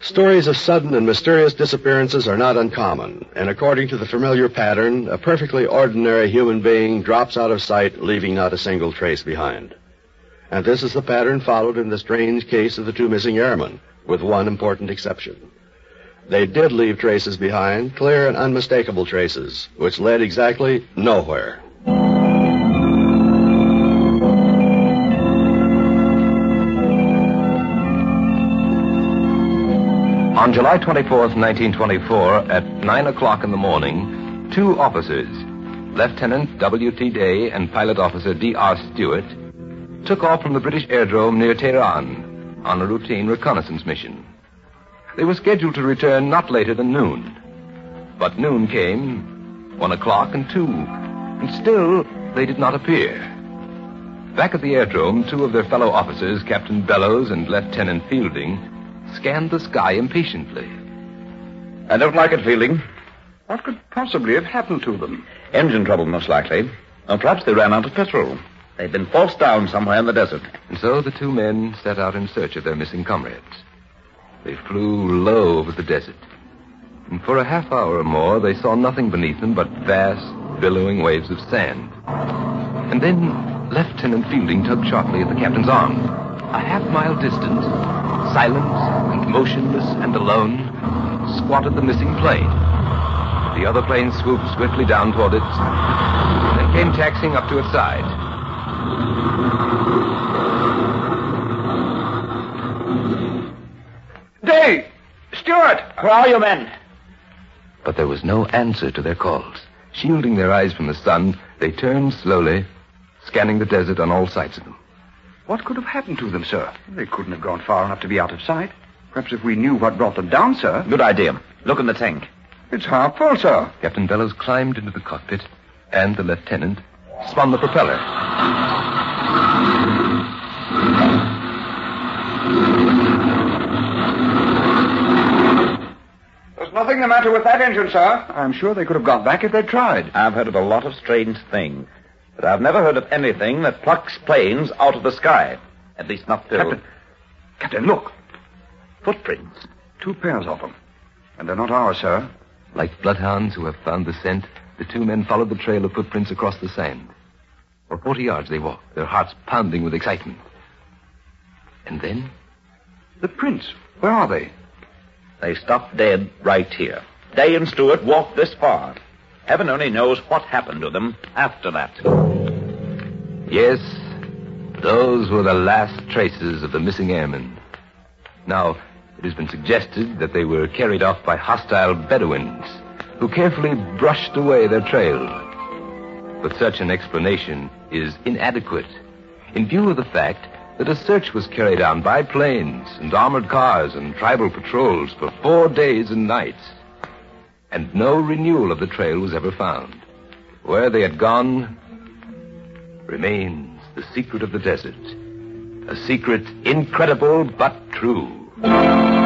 Stories of sudden and mysterious disappearances are not uncommon, and according to the familiar pattern, a perfectly ordinary human being drops out of sight, leaving not a single trace behind. And this is the pattern followed in the strange case of the two missing airmen, with one important exception. They did leave traces behind, clear and unmistakable traces, which led exactly nowhere. On July 24, 1924, at 9 o'clock in the morning, two officers, Lieutenant W.T. Day and Pilot Officer D.R. Stewart, took off from the British airdrome near Tehran on a routine reconnaissance mission. They were scheduled to return not later than noon. But noon came, 1 o'clock, and 2, and still they did not appear. Back at the airdrome, two of their fellow officers, Captain Bellows and Lieutenant Fielding, scanned the sky impatiently. I don't like it, Fielding. What could possibly have happened to them? Engine trouble, most likely. Or perhaps they ran out of petrol. They've been forced down somewhere in the desert. And so the two men set out in search of their missing comrades. They flew low over the desert. And for a half hour or more, they saw nothing beneath them but vast, billowing waves of sand. And then Lieutenant Fielding tugged sharply at the captain's arm. A half mile distant, silent and motionless and alone, squatted the missing plane. The other plane swooped swiftly down toward it, then came taxiing up to its side. Day! Stewart! Where are you men? But there was no answer to their calls. Shielding their eyes from the sun, they turned slowly, scanning the desert on all sides of them. What could have happened to them, sir? They couldn't have gone far enough to be out of sight. Perhaps if we knew what brought them down, sir. Good idea. Look in the tank. It's half full, sir. Captain Bellows climbed into the cockpit, and the lieutenant spun the propeller. There's nothing the matter with that engine, sir. I'm sure they could have got back if they'd tried. I've heard of a lot of strange things, but I've never heard of anything that plucks planes out of the sky. At least not till... Captain. Captain, look. Footprints. Two pairs of them. And they're not ours, sir. Like bloodhounds who have found the scent, the two men followed the trail of footprints across the sand. For 40 yards they walked, their hearts pounding with excitement. And then, The prints. Where are they? They stopped dead right here. Day and Stewart walked this far. Heaven only knows what happened to them after that. yes, those were the last traces of the missing airmen. Now, it has been suggested that they were carried off by hostile Bedouins who carefully brushed away their trail. But such an explanation is inadequate in view of the fact that a search was carried on by planes and armored cars and tribal patrols for four days and nights. And no renewal of the trail was ever found. Where they had gone remains the secret of the desert. A secret incredible but true. Thank you.